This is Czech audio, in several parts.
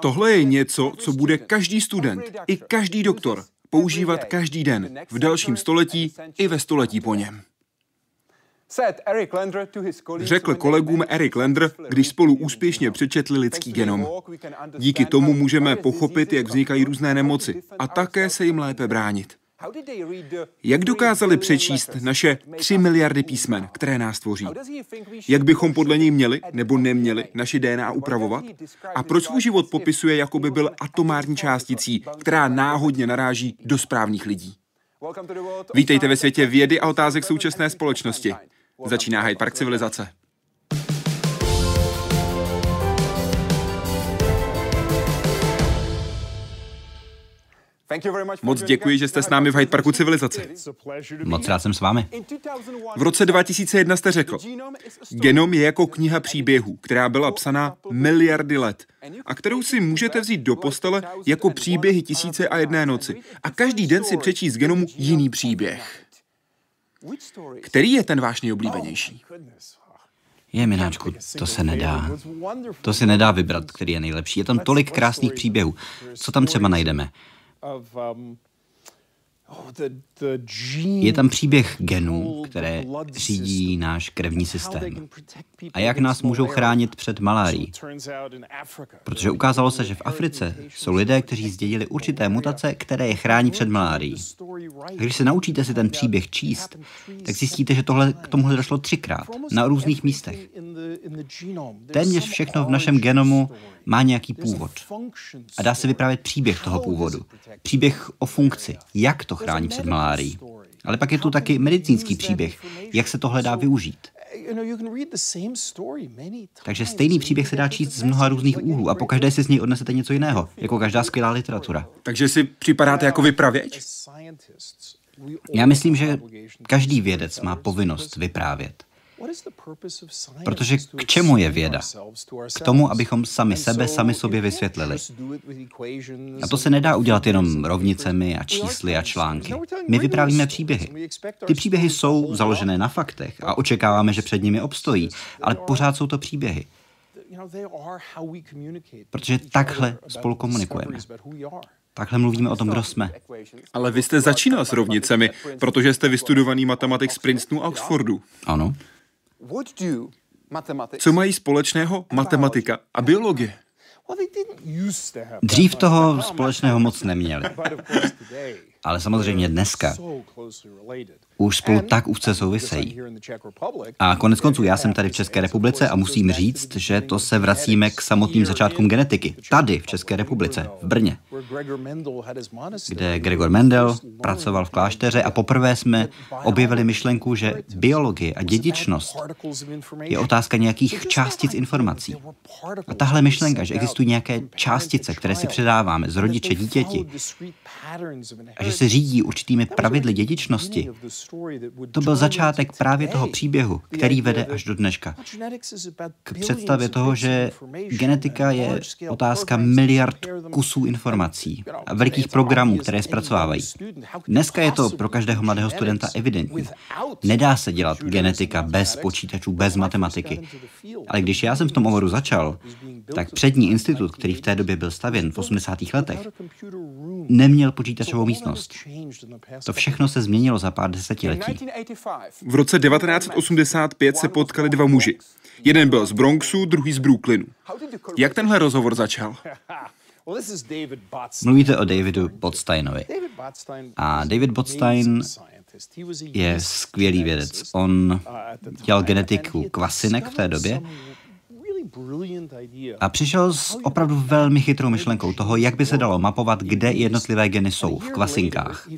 Tohle je něco, co bude každý student i každý doktor používat každý den v dalším století i ve století po něm. Řekl kolegům Eric Lander, když spolu úspěšně přečetli lidský genom. Díky tomu můžeme pochopit, jak vznikají různé nemoci a také se jim lépe bránit. Jak dokázali přečíst naše 3 miliardy písmen, které nás tvoří? Jak bychom podle něj měli nebo neměli naši DNA upravovat? A proč svůj život popisuje, jako by byl atomární částicí, která náhodně naráží do správných lidí? Vítejte ve světě vědy a otázek současné společnosti. Začíná Hyde Park civilizace. Moc děkuji, že jste s námi v Hyde Parku civilizace. Moc rád jsem s vámi. V roce 2001 jste řekl, genom je jako kniha příběhů, která byla psaná miliardy let a kterou si můžete vzít do postele jako příběhy tisíce a jedné noci a každý den si přečíst z genomu jiný příběh. Který je ten váš nejoblíbenější? Je, mináčku, to se nedá. To se nedá vybrat, který je nejlepší. Je tam tolik krásných příběhů. Co tam třeba najdeme? of um, oh, the Je tam příběh genů, které řídí náš krevní systém. A jak nás můžou chránit před malárií? Protože ukázalo se, že v Africe jsou lidé, kteří zdědili určité mutace, které je chrání před malárií. A když se naučíte si ten příběh číst, tak zjistíte, že tohle k tomuhle došlo třikrát, na různých místech. Téměř všechno v našem genomu má nějaký původ. A dá se vyprávět příběh toho původu. Příběh o funkci, jak to chrání před malárií. Ale pak je tu taky medicínský příběh, jak se tohle dá využít. Takže stejný příběh se dá číst z mnoha různých úhlů a po každé si z něj odnesete něco jiného, jako každá skvělá literatura. Takže si připadáte jako vypravěč? Já myslím, že každý vědec má povinnost vyprávět. Protože k čemu je věda? K tomu, abychom sami sebe, sami sobě vysvětlili. A to se nedá udělat jenom rovnicemi a čísly a články. My vyprávíme příběhy. Ty příběhy jsou založené na faktech a očekáváme, že před nimi obstojí, ale pořád jsou to příběhy. Protože takhle spolu komunikujeme. Takhle mluvíme o tom, kdo jsme. Ale vy jste začínal s rovnicemi, protože jste vystudovaný matematik z Princetonu a Oxfordu. Ano. Co mají společného matematika a biologie? Dřív toho společného moc neměli. Ale samozřejmě dneska už spolu tak úzce souvisejí. A konec konců, já jsem tady v České republice a musím říct, že to se vracíme k samotným začátkům genetiky. Tady, v České republice, v Brně, kde Gregor Mendel pracoval v klášteře a poprvé jsme objevili myšlenku, že biologie a dědičnost je otázka nějakých částic informací. A tahle myšlenka, že existují nějaké částice, které si předáváme z rodiče dítěti a že se řídí určitými pravidly dědičnosti, to byl začátek právě toho příběhu, který vede až do dneška. K představě toho, že genetika je otázka miliard kusů informací a velikých programů, které zpracovávají. Dneska je to pro každého mladého studenta evidentní. Nedá se dělat genetika bez počítačů, bez matematiky. Ale když já jsem v tom oboru začal, tak přední institut, který v té době byl stavěn v 80. letech, neměl počítačovou místnost. To všechno se změnilo za pár desetiletí. V roce 1985 se potkali dva muži. Jeden byl z Bronxu, druhý z Brooklynu. Jak tenhle rozhovor začal? Mluvíte o Davidu Botsteinovi. A David Botstein je skvělý vědec. On dělal genetiku kvasinek v té době a přišel s opravdu velmi chytrou myšlenkou toho, jak by se dalo mapovat, kde jednotlivé geny jsou v kvasinkách.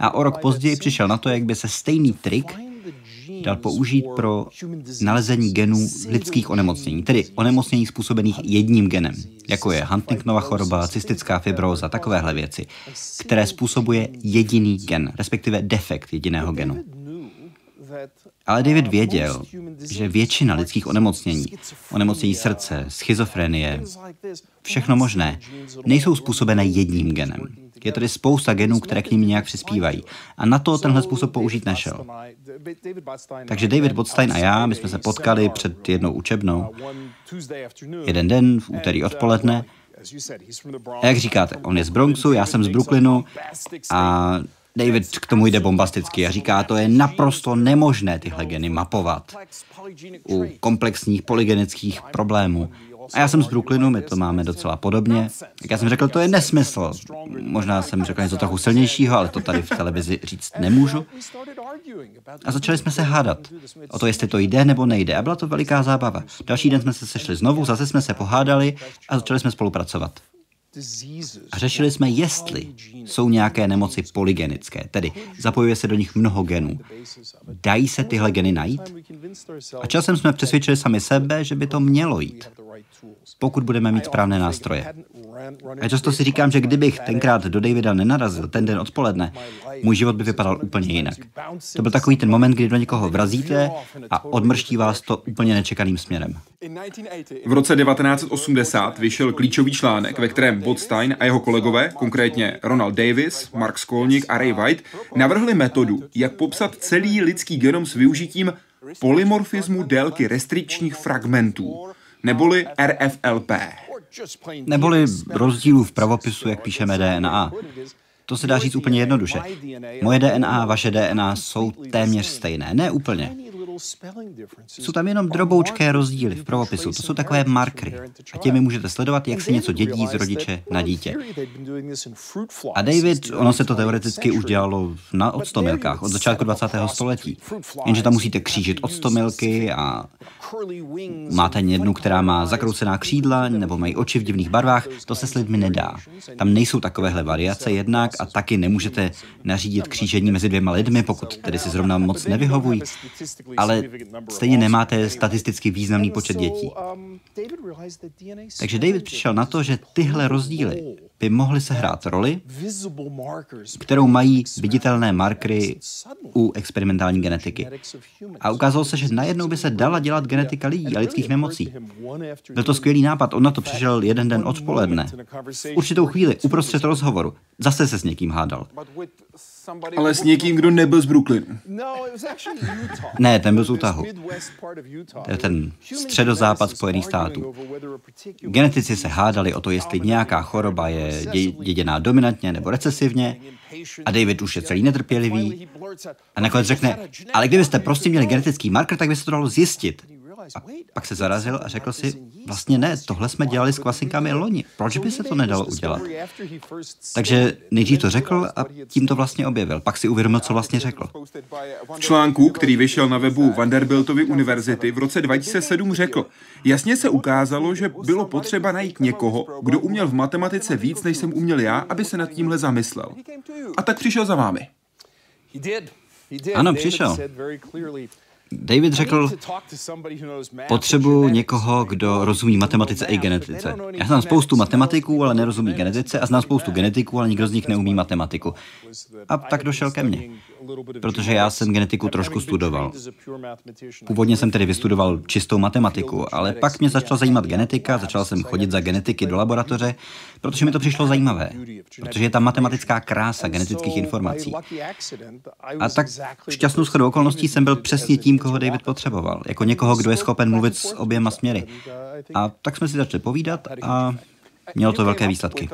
A o rok později přišel na to, jak by se stejný trik dal použít pro nalezení genů lidských onemocnění, tedy onemocnění způsobených jedním genem, jako je Huntingtonova choroba, cystická fibróza, takovéhle věci, které způsobuje jediný gen, respektive defekt jediného genu. Ale David věděl, že většina lidských onemocnění, onemocnění srdce, schizofrenie, všechno možné, nejsou způsobené jedním genem. Je tady spousta genů, které k ním nějak přispívají. A na to tenhle způsob použít nešel. Takže David Botstein a já, my jsme se potkali před jednou učebnou. Jeden den, v úterý odpoledne. A jak říkáte, on je z Bronxu, já jsem z Brooklynu a David k tomu jde bombasticky a říká, to je naprosto nemožné tyhle geny mapovat u komplexních polygenických problémů. A já jsem z Brooklynu, my to máme docela podobně. Tak já jsem řekl, to je nesmysl. Možná jsem řekl něco trochu silnějšího, ale to tady v televizi říct nemůžu. A začali jsme se hádat o to, jestli to jde nebo nejde. A byla to veliká zábava. Další den jsme se sešli znovu, zase jsme se pohádali a začali jsme spolupracovat. A řešili jsme, jestli jsou nějaké nemoci polygenické, tedy zapojuje se do nich mnoho genů. Dají se tyhle geny najít? A časem jsme přesvědčili sami sebe, že by to mělo jít pokud budeme mít správné nástroje. A často si říkám, že kdybych tenkrát do Davida nenarazil ten den odpoledne, můj život by vypadal úplně jinak. To byl takový ten moment, kdy do někoho vrazíte a odmrští vás to úplně nečekaným směrem. V roce 1980 vyšel klíčový článek, ve kterém Botstein a jeho kolegové, konkrétně Ronald Davis, Mark Skolník a Ray White, navrhli metodu, jak popsat celý lidský genom s využitím polymorfismu délky restrikčních fragmentů neboli RFLP. Neboli rozdílů v pravopisu, jak píšeme DNA. To se dá říct úplně jednoduše. Moje DNA a vaše DNA jsou téměř stejné. Ne úplně. Jsou tam jenom droboučké rozdíly v pravopisu. To jsou takové markry. A těmi můžete sledovat, jak se něco dědí z rodiče na dítě. A David, ono se to teoreticky už dělalo na odstomilkách od začátku 20. století. Jenže tam musíte křížit odstomilky a máte jednu, která má zakroucená křídla nebo mají oči v divných barvách. To se s lidmi nedá. Tam nejsou takovéhle variace jednak a taky nemůžete nařídit křížení mezi dvěma lidmi, pokud tedy si zrovna moc nevyhovují. Ale stejně nemáte statisticky významný počet dětí. Takže David přišel na to, že tyhle rozdíly by mohly sehrát roli, kterou mají viditelné markery u experimentální genetiky. A ukázalo se, že najednou by se dala dělat genetika lidí a lidských nemocí. Byl to skvělý nápad, on na to přišel jeden den odpoledne. V určitou chvíli, uprostřed rozhovoru, zase se s někým hádal. Ale s někým, kdo nebyl z Brooklynu. Ne, ten byl z Utahu. To je ten středozápad Spojených států. Genetici se hádali o to, jestli nějaká choroba je děděná dominantně nebo recesivně a David už je celý netrpělivý a nakonec řekne, ale kdybyste prostě měli genetický marker, tak by se to dalo zjistit. A pak se zarazil a řekl si, vlastně ne, tohle jsme dělali s kvasinkami loni. Proč by se to nedalo udělat? Takže nejdřív to řekl a tím to vlastně objevil. Pak si uvědomil, co vlastně řekl. V článku, který vyšel na webu Vanderbiltovy univerzity v roce 2007 řekl, jasně se ukázalo, že bylo potřeba najít někoho, kdo uměl v matematice víc, než jsem uměl já, aby se nad tímhle zamyslel. A tak přišel za vámi. Ano, přišel. David řekl, potřebuji někoho, kdo rozumí matematice i genetice. Já znám spoustu matematiků, ale nerozumí genetice a znám spoustu genetiků, ale nikdo z nich neumí matematiku. A tak došel ke mně protože já jsem genetiku trošku studoval. Původně jsem tedy vystudoval čistou matematiku, ale pak mě začala zajímat genetika, začal jsem chodit za genetiky do laboratoře, protože mi to přišlo zajímavé, protože je tam matematická krása genetických informací. A tak šťastnou shodou okolností jsem byl přesně tím, koho David potřeboval, jako někoho, kdo je schopen mluvit s oběma směry. A tak jsme si začali povídat a Mělo to velké výsledky.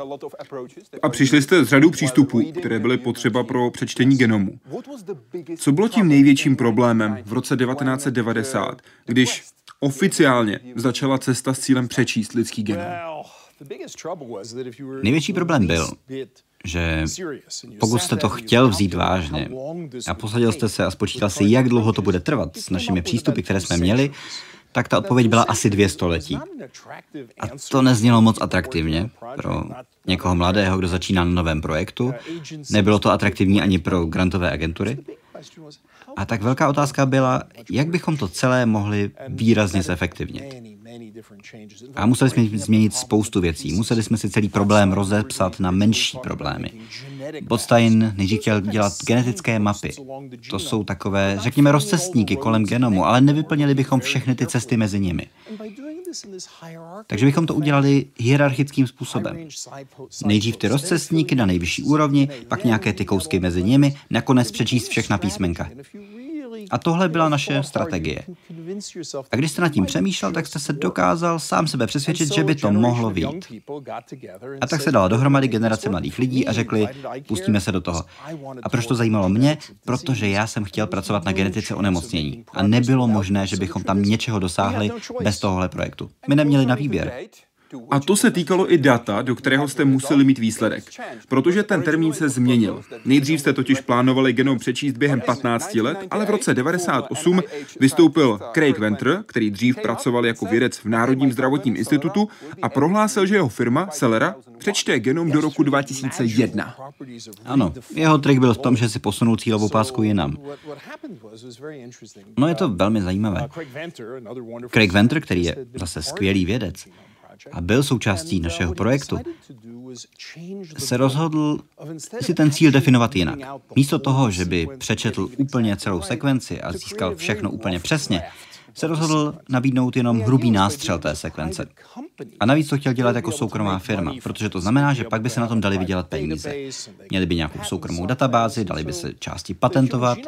A přišli jste z řadu přístupů, které byly potřeba pro přečtení genomu. Co bylo tím největším problémem v roce 1990, když oficiálně začala cesta s cílem přečíst lidský genom? Největší problém byl, že pokud jste to chtěl vzít vážně a posadil jste se a spočítal si, jak dlouho to bude trvat s našimi přístupy, které jsme měli, tak ta odpověď byla asi dvě století. A to neznělo moc atraktivně pro někoho mladého, kdo začíná na novém projektu. Nebylo to atraktivní ani pro grantové agentury. A tak velká otázka byla, jak bychom to celé mohli výrazně zefektivnit. A museli jsme změnit spoustu věcí. Museli jsme si celý problém rozepsat na menší problémy. Botstein nejdřív chtěl dělat genetické mapy. To jsou takové, řekněme, rozcestníky kolem genomu, ale nevyplnili bychom všechny ty cesty mezi nimi. Takže bychom to udělali hierarchickým způsobem. Nejdřív ty rozcestníky na nejvyšší úrovni, pak nějaké ty kousky mezi nimi, nakonec přečíst všechna písmenka. A tohle byla naše strategie. A když jste nad tím přemýšlel, tak jste se dokázal sám sebe přesvědčit, že by to mohlo být. A tak se dala dohromady generace mladých lidí a řekli, pustíme se do toho. A proč to zajímalo mě? Protože já jsem chtěl pracovat na genetice onemocnění. A nebylo možné, že bychom tam něčeho dosáhli bez tohohle projektu. My neměli na výběr. A to se týkalo i data, do kterého jste museli mít výsledek, protože ten termín se změnil. Nejdřív jste totiž plánovali genom přečíst během 15 let, ale v roce 98 vystoupil Craig Venter, který dřív pracoval jako vědec v Národním zdravotním institutu a prohlásil, že jeho firma Celera přečte genom do roku 2001. Ano, jeho trik byl v tom, že si posunul cílovou pásku jinam. No je to velmi zajímavé. Craig Venter, který je zase skvělý vědec, a byl součástí našeho projektu, se rozhodl si ten cíl definovat jinak. Místo toho, že by přečetl úplně celou sekvenci a získal všechno úplně přesně, se rozhodl nabídnout jenom hrubý nástřel té sekvence. A navíc to chtěl dělat jako soukromá firma, protože to znamená, že pak by se na tom dali vydělat peníze. Měli by nějakou soukromou databázi, dali by se části patentovat.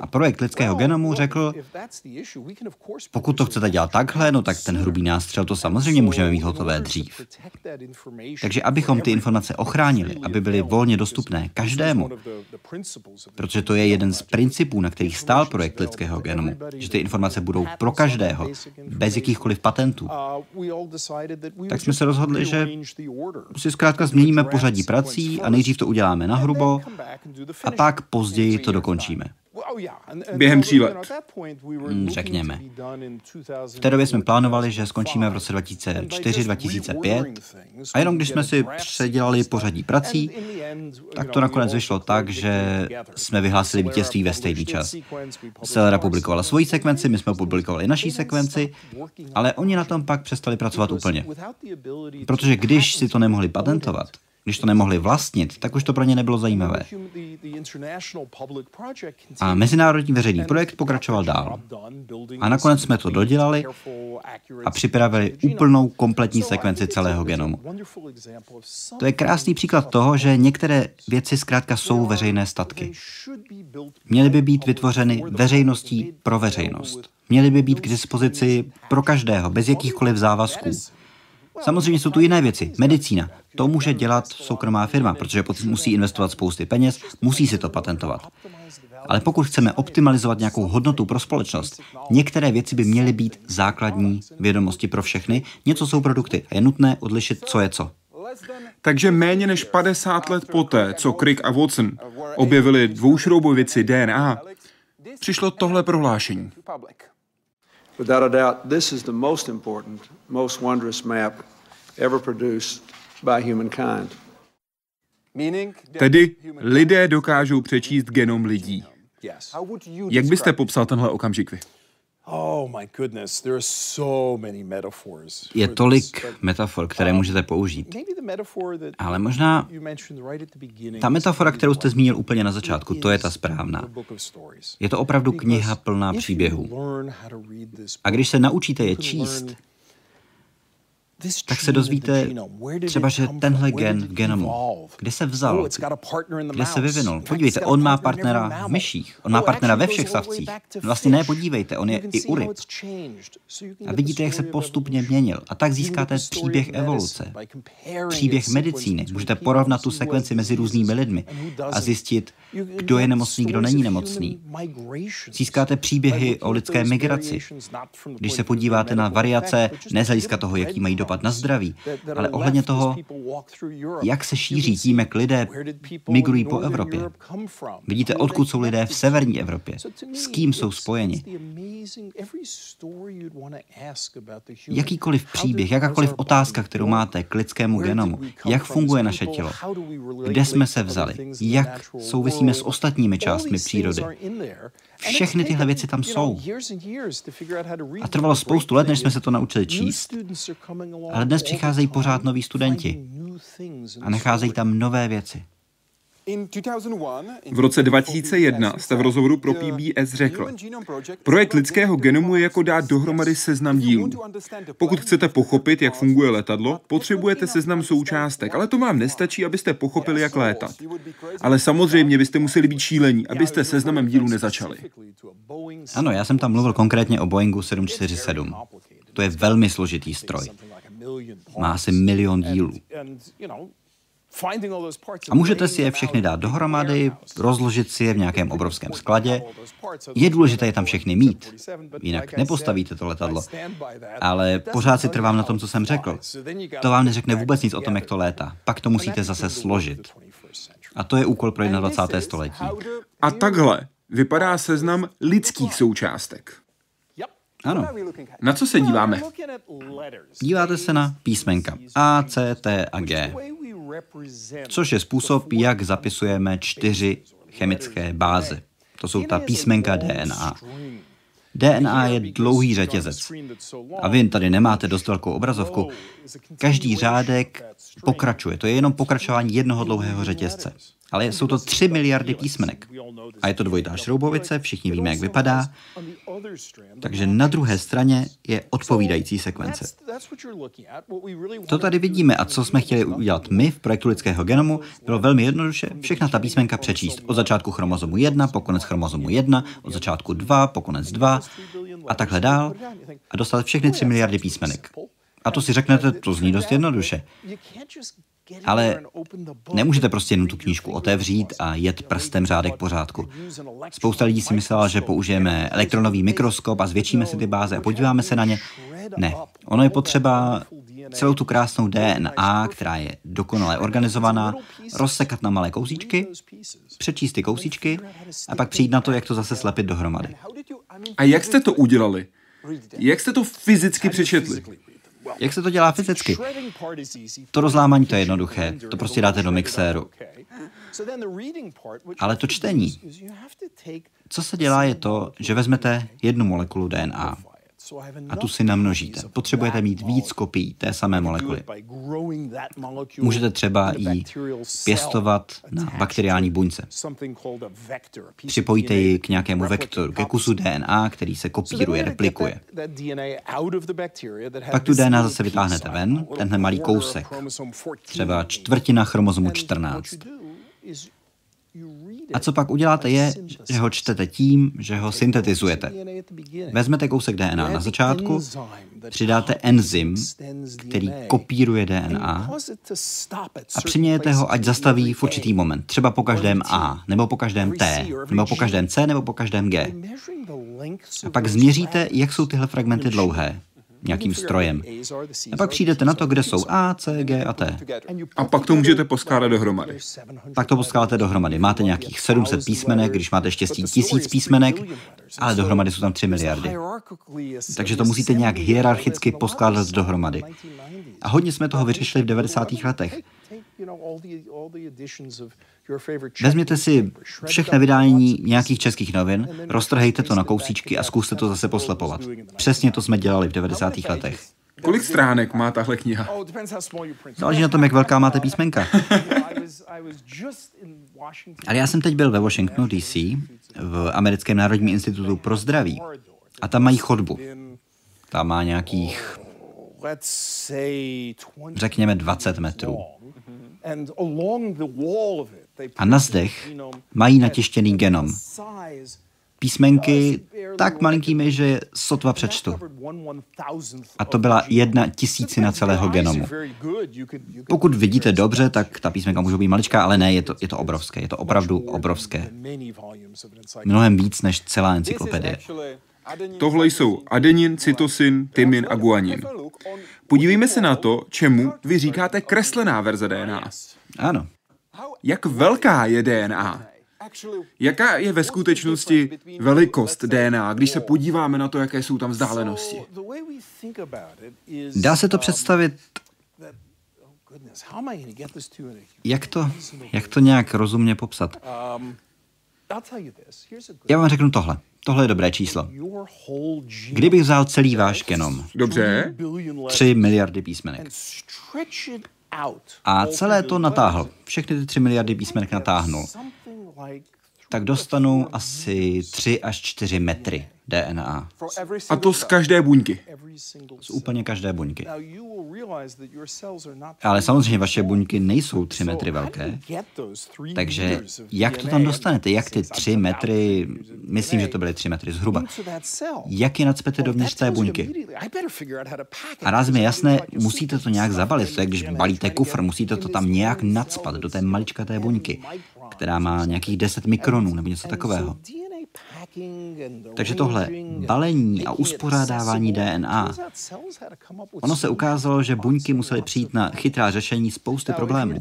A projekt lidského genomu řekl, pokud to chcete dělat takhle, no tak ten hrubý nástřel to samozřejmě můžeme mít hotové dřív. Takže abychom ty informace ochránili, aby byly volně dostupné každému, protože to je jeden z principů, na kterých stál projekt lidského genomu, že ty informace budou pro každého, bez jakýchkoliv patentů tak jsme se rozhodli, že si zkrátka změníme pořadí prací a nejdřív to uděláme nahrubo a pak později to dokončíme. Oh, Během tří let. Hmm, řekněme. V té době jsme plánovali, že skončíme v roce 2004-2005 a jenom když jsme si předělali pořadí prací, tak to nakonec vyšlo tak, že jsme vyhlásili vítězství ve stejný čas. Celera publikovala svoji sekvenci, my jsme publikovali naší sekvenci, ale oni na tom pak přestali pracovat úplně. Protože když si to nemohli patentovat, když to nemohli vlastnit, tak už to pro ně nebylo zajímavé. A mezinárodní veřejný projekt pokračoval dál. A nakonec jsme to dodělali a připravili úplnou kompletní sekvenci celého genomu. To je krásný příklad toho, že některé věci zkrátka jsou veřejné statky. Měly by být vytvořeny veřejností pro veřejnost. Měly by být k dispozici pro každého, bez jakýchkoliv závazků. Samozřejmě jsou tu jiné věci. Medicína. To může dělat soukromá firma, protože musí investovat spousty peněz, musí si to patentovat. Ale pokud chceme optimalizovat nějakou hodnotu pro společnost, některé věci by měly být základní vědomosti pro všechny, něco jsou produkty a je nutné odlišit, co je co. Takže méně než 50 let poté, co Crick a Watson objevili dvoušroubovici DNA, přišlo tohle prohlášení. Without a doubt, this is the most important, most wondrous map ever produced by humankind. Tedy lidé dokážou přečíst genom lidí. Jak byste popsal tenhle okamžik vy? Oh Je tolik metafor, které um, můžete použít. Ale možná ta metafora, kterou jste zmínil úplně na začátku, to je ta správná. Je to opravdu kniha plná příběhů. A když se naučíte je číst, tak se dozvíte třeba, že tenhle gen v genomu, kde se vzal, kde se vyvinul. Podívejte, on má partnera v myších, on má partnera ve všech savcích. Vlastně ne, podívejte, on je i u ryb. A vidíte, jak se postupně měnil. A tak získáte příběh evoluce, příběh medicíny. Můžete porovnat tu sekvenci mezi různými lidmi a zjistit, kdo je nemocný, kdo není nemocný. Získáte příběhy o lidské migraci. Když se podíváte na variace, ne z hlediska toho, jaký mají dopad na zdraví, ale ohledně toho, jak se šíří tím, jak lidé migrují po Evropě. Vidíte, odkud jsou lidé v severní Evropě, s kým jsou spojeni. Jakýkoliv příběh, jakákoliv otázka, kterou máte k lidskému genomu, jak funguje naše tělo, kde jsme se vzali, jak souvisíme s ostatními částmi přírody. Všechny tyhle věci tam jsou. A trvalo spoustu let, než jsme se to naučili číst. Ale dnes přicházejí pořád noví studenti a nacházejí tam nové věci. V roce 2001 jste v rozhovoru pro PBS řekl, projekt lidského genomu je jako dát dohromady seznam dílů. Pokud chcete pochopit, jak funguje letadlo, potřebujete seznam součástek, ale to vám nestačí, abyste pochopili, jak létat. Ale samozřejmě byste museli být šílení, abyste seznamem dílů nezačali. Ano, já jsem tam mluvil konkrétně o Boeingu 747. To je velmi složitý stroj. Má asi milion dílů. A můžete si je všechny dát dohromady, rozložit si je v nějakém obrovském skladě. Je důležité je tam všechny mít, jinak nepostavíte to letadlo. Ale pořád si trvám na tom, co jsem řekl. To vám neřekne vůbec nic o tom, jak to létá. Pak to musíte zase složit. A to je úkol pro 21. století. A takhle vypadá seznam lidských součástek. Ano. Na co se díváme? Díváte se na písmenka A, C, T a G, což je způsob, jak zapisujeme čtyři chemické báze. To jsou ta písmenka DNA. DNA je dlouhý řetězec. A vy tady nemáte dost velkou obrazovku. Každý řádek pokračuje. To je jenom pokračování jednoho dlouhého řetězce ale jsou to 3 miliardy písmenek. A je to dvojitá šroubovice, všichni víme, jak vypadá. Takže na druhé straně je odpovídající sekvence. To tady vidíme a co jsme chtěli udělat my v projektu lidského genomu, bylo velmi jednoduše všechna ta písmenka přečíst. Od začátku chromozomu 1 po konec chromozomu 1, od začátku 2 po konec 2 a takhle dál a dostat všechny 3 miliardy písmenek. A to si řeknete, to zní dost jednoduše. Ale nemůžete prostě jenom tu knížku otevřít a jet prstem řádek pořádku. Spousta lidí si myslela, že použijeme elektronový mikroskop a zvětšíme si ty báze a podíváme se na ně. Ne, ono je potřeba celou tu krásnou DNA, která je dokonale organizovaná, rozsekat na malé kousíčky, přečíst ty kousíčky a pak přijít na to, jak to zase slepit dohromady. A jak jste to udělali? Jak jste to fyzicky přečetli? Jak se to dělá fyzicky? To rozlámání to je jednoduché, to prostě dáte do mixéru. Ale to čtení. Co se dělá je to, že vezmete jednu molekulu DNA, a tu si namnožíte. Potřebujete mít víc kopií té samé molekuly. Můžete třeba ji pěstovat na bakteriální buňce. Připojíte ji k nějakému vektoru, ke kusu DNA, který se kopíruje, replikuje. Pak tu DNA zase vytáhnete ven, tenhle malý kousek, třeba čtvrtina chromozomu 14. A co pak uděláte je, že ho čtete tím, že ho syntetizujete. Vezmete kousek DNA na začátku, přidáte enzym, který kopíruje DNA a přimějete ho, ať zastaví v určitý moment. Třeba po každém A, nebo po každém T, nebo po každém C, nebo po každém G. A pak změříte, jak jsou tyhle fragmenty dlouhé nějakým strojem. A pak přijdete na to, kde jsou A, C, G a T. A pak to můžete poskládat dohromady. Pak to poskládáte dohromady. Máte nějakých 700 písmenek, když máte štěstí tisíc písmenek, ale dohromady jsou tam 3 miliardy. Takže to musíte nějak hierarchicky poskládat dohromady. A hodně jsme toho vyřešili v 90. letech. Vezměte si všechny vydání nějakých českých novin, roztrhejte to na kousíčky a zkuste to zase poslepovat. Přesně to jsme dělali v 90. letech. Kolik stránek má tahle kniha? Záleží na tom, jak velká máte písmenka. Ale já jsem teď byl ve Washingtonu DC, v Americkém národním institutu pro zdraví. A tam mají chodbu. Tam má nějakých, řekněme, 20 metrů. A na zdech mají natěštěný genom. Písmenky tak malinkými, že sotva přečtu. A to byla jedna tisícina celého genomu. Pokud vidíte dobře, tak ta písmenka může být maličká, ale ne, je to, je to obrovské. Je to opravdu obrovské. Mnohem víc než celá encyklopedie. Tohle jsou adenin, cytosin, tymin a guanin. Podívejme se na to, čemu vy říkáte kreslená verze DNA. Ano. Jak velká je DNA? Jaká je ve skutečnosti velikost DNA, když se podíváme na to, jaké jsou tam vzdálenosti? Dá se to představit jak to, jak to nějak rozumně popsat? Já vám řeknu tohle. Tohle je dobré číslo. Kdybych vzal celý váš genom, Dobře. 3 miliardy písmenek, A celé to natáhl. Všechny ty 3 miliardy písmenek natáhnul. Tak dostanou asi 3 až 4 metry DNA. A to z každé buňky. Z úplně každé buňky. Ale samozřejmě vaše buňky nejsou 3 metry velké. Takže jak to tam dostanete? Jak ty 3 metry, myslím, že to byly 3 metry zhruba, jak je nadspete dovnitř té buňky? A ráz mi jasné, musíte to nějak zabalit. To je, když balíte kufr, musíte to tam nějak nadspat do té maličkaté buňky, která má nějakých 10 mikronů nebo něco takového. Takže tohle balení a uspořádávání DNA, ono se ukázalo, že buňky musely přijít na chytrá řešení spousty problémů.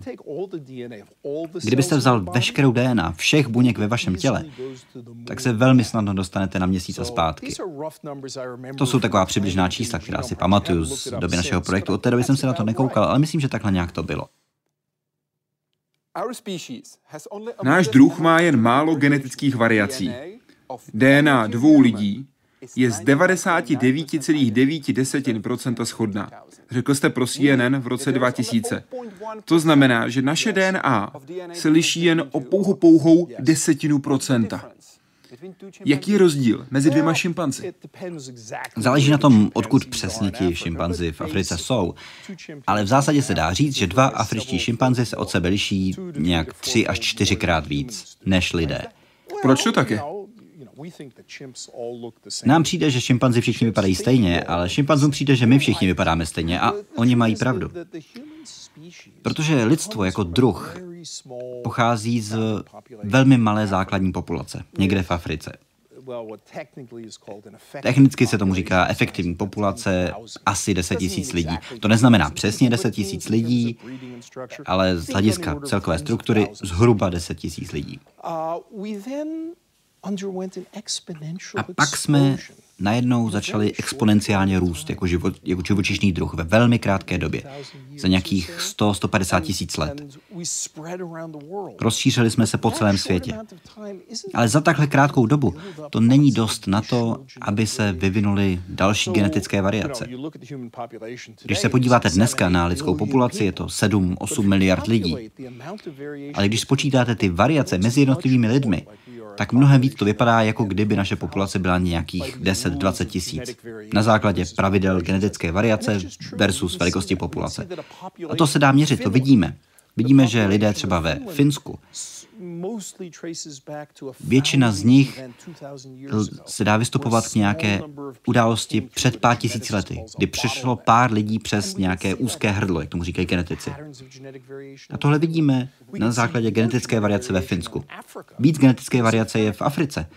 Kdybyste vzal veškerou DNA všech buněk ve vašem těle, tak se velmi snadno dostanete na měsíc a zpátky. To jsou taková přibližná čísla, která si pamatuju z doby našeho projektu. Od té doby jsem se na to nekoukal, ale myslím, že takhle nějak to bylo. Náš druh má jen málo genetických variací. DNA dvou lidí je z 99,9% shodná. Řekl jste pro CNN v roce 2000. To znamená, že naše DNA se liší jen o pouhou pouhou desetinu procenta. Jaký je rozdíl mezi dvěma šimpanzi? Záleží na tom, odkud přesně ti šimpanzi v Africe jsou, ale v zásadě se dá říct, že dva afričtí šimpanzi se od sebe liší nějak tři až čtyřikrát víc než lidé. Proč to tak je? Nám přijde, že šimpanzi všichni vypadají stejně, ale šimpanzům přijde, že my všichni vypadáme stejně a oni mají pravdu. Protože lidstvo jako druh pochází z velmi malé základní populace, někde v Africe. Technicky se tomu říká efektivní populace asi 10 tisíc lidí. To neznamená přesně 10 tisíc lidí, ale z hlediska celkové struktury zhruba 10 tisíc lidí. A pak jsme najednou začali exponenciálně růst jako, život, jako živočišný druh ve velmi krátké době, za nějakých 100-150 tisíc let. Rozšířili jsme se po celém světě. Ale za takhle krátkou dobu to není dost na to, aby se vyvinuly další genetické variace. Když se podíváte dneska na lidskou populaci, je to 7-8 miliard lidí. Ale když spočítáte ty variace mezi jednotlivými lidmi, tak mnohem víc to vypadá, jako kdyby naše populace byla nějakých 10-20 tisíc. Na základě pravidel genetické variace versus velikosti populace. A to se dá měřit, to vidíme. Vidíme, že lidé třeba ve Finsku Většina z nich se dá vystupovat k nějaké události před pár tisíci lety, kdy přišlo pár lidí přes nějaké úzké hrdlo, jak tomu říkají genetici. A tohle vidíme na základě genetické variace ve Finsku. Víc genetické variace je v Africe,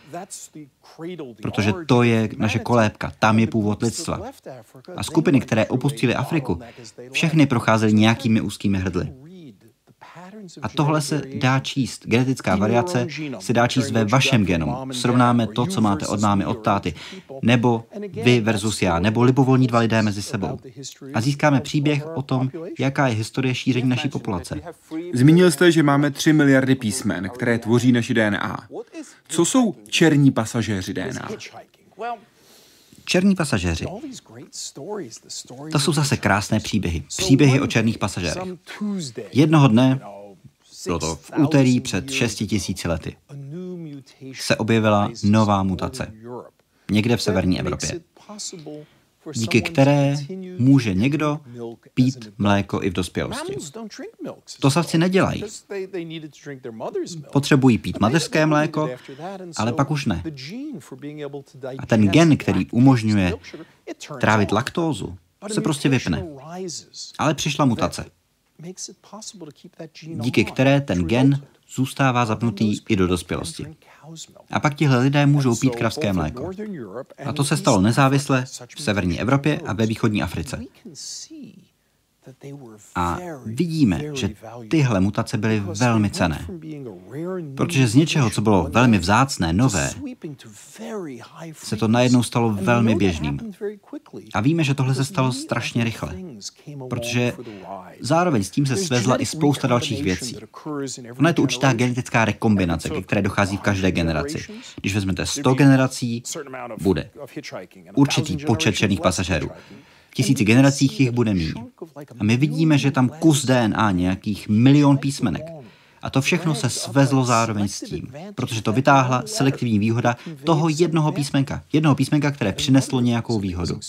protože to je naše kolébka, tam je původ lidstva. A skupiny, které opustily Afriku, všechny procházely nějakými úzkými hrdly. A tohle se dá číst. Genetická variace se dá číst ve vašem genomu. Srovnáme to, co máte od mámy, od táty. Nebo vy versus já. Nebo libovolní dva lidé mezi sebou. A získáme příběh o tom, jaká je historie šíření naší populace. Zmínil jste, že máme 3 miliardy písmen, které tvoří naši DNA. Co jsou černí pasažéři DNA? Černí pasažéři. To jsou zase krásné příběhy. Příběhy o černých pasažérech. Jednoho dne, bylo to v úterý před 6 tisíci lety, se objevila nová mutace. Někde v severní Evropě díky které může někdo pít mléko i v dospělosti. To savci nedělají. Potřebují pít mateřské mléko, ale pak už ne. A ten gen, který umožňuje trávit laktózu, se prostě vypne. Ale přišla mutace, díky které ten gen zůstává zapnutý i do dospělosti. A pak tihle lidé můžou pít kravské mléko. A to se stalo nezávisle v severní Evropě a ve východní Africe. A vidíme, že tyhle mutace byly velmi cené. Protože z něčeho, co bylo velmi vzácné, nové, se to najednou stalo velmi běžným. A víme, že tohle se stalo strašně rychle. Protože zároveň s tím se svezla i spousta dalších věcí. Ona je to určitá genetická rekombinace, ke které dochází v každé generaci. Když vezmete 100 generací, bude určitý počet černých pasažérů. Tisíci generacích jich bude méně. A my vidíme, že tam kus DNA, nějakých milion písmenek. A to všechno se svezlo zároveň s tím, protože to vytáhla selektivní výhoda toho jednoho písmenka. Jednoho písmenka, které přineslo nějakou výhodu.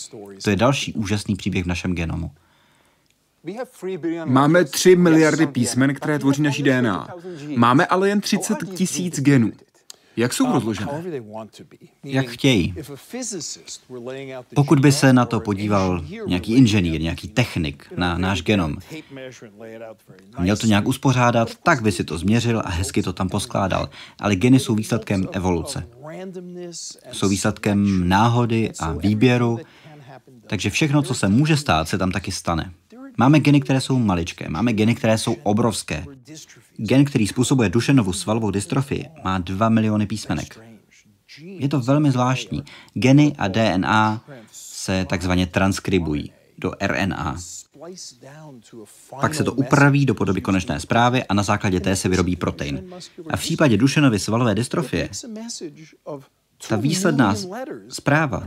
To je další úžasný příběh v našem genomu. Máme 3 miliardy písmen, které tvoří naší DNA. Máme ale jen 30 tisíc genů. Jak jsou rozložené? Jak chtějí. Pokud by se na to podíval nějaký inženýr, nějaký technik na náš genom, měl to nějak uspořádat, tak by si to změřil a hezky to tam poskládal. Ale geny jsou výsledkem evoluce. Jsou výsledkem náhody a výběru, takže všechno, co se může stát, se tam taky stane. Máme geny, které jsou maličké, máme geny, které jsou obrovské. Gen, který způsobuje Dušenovu svalovou dystrofii, má 2 miliony písmenek. Je to velmi zvláštní. Geny a DNA se takzvaně transkribují do RNA. Pak se to upraví do podoby konečné zprávy a na základě té se vyrobí protein. A v případě Dušenovy svalové dystrofie ta výsledná zpráva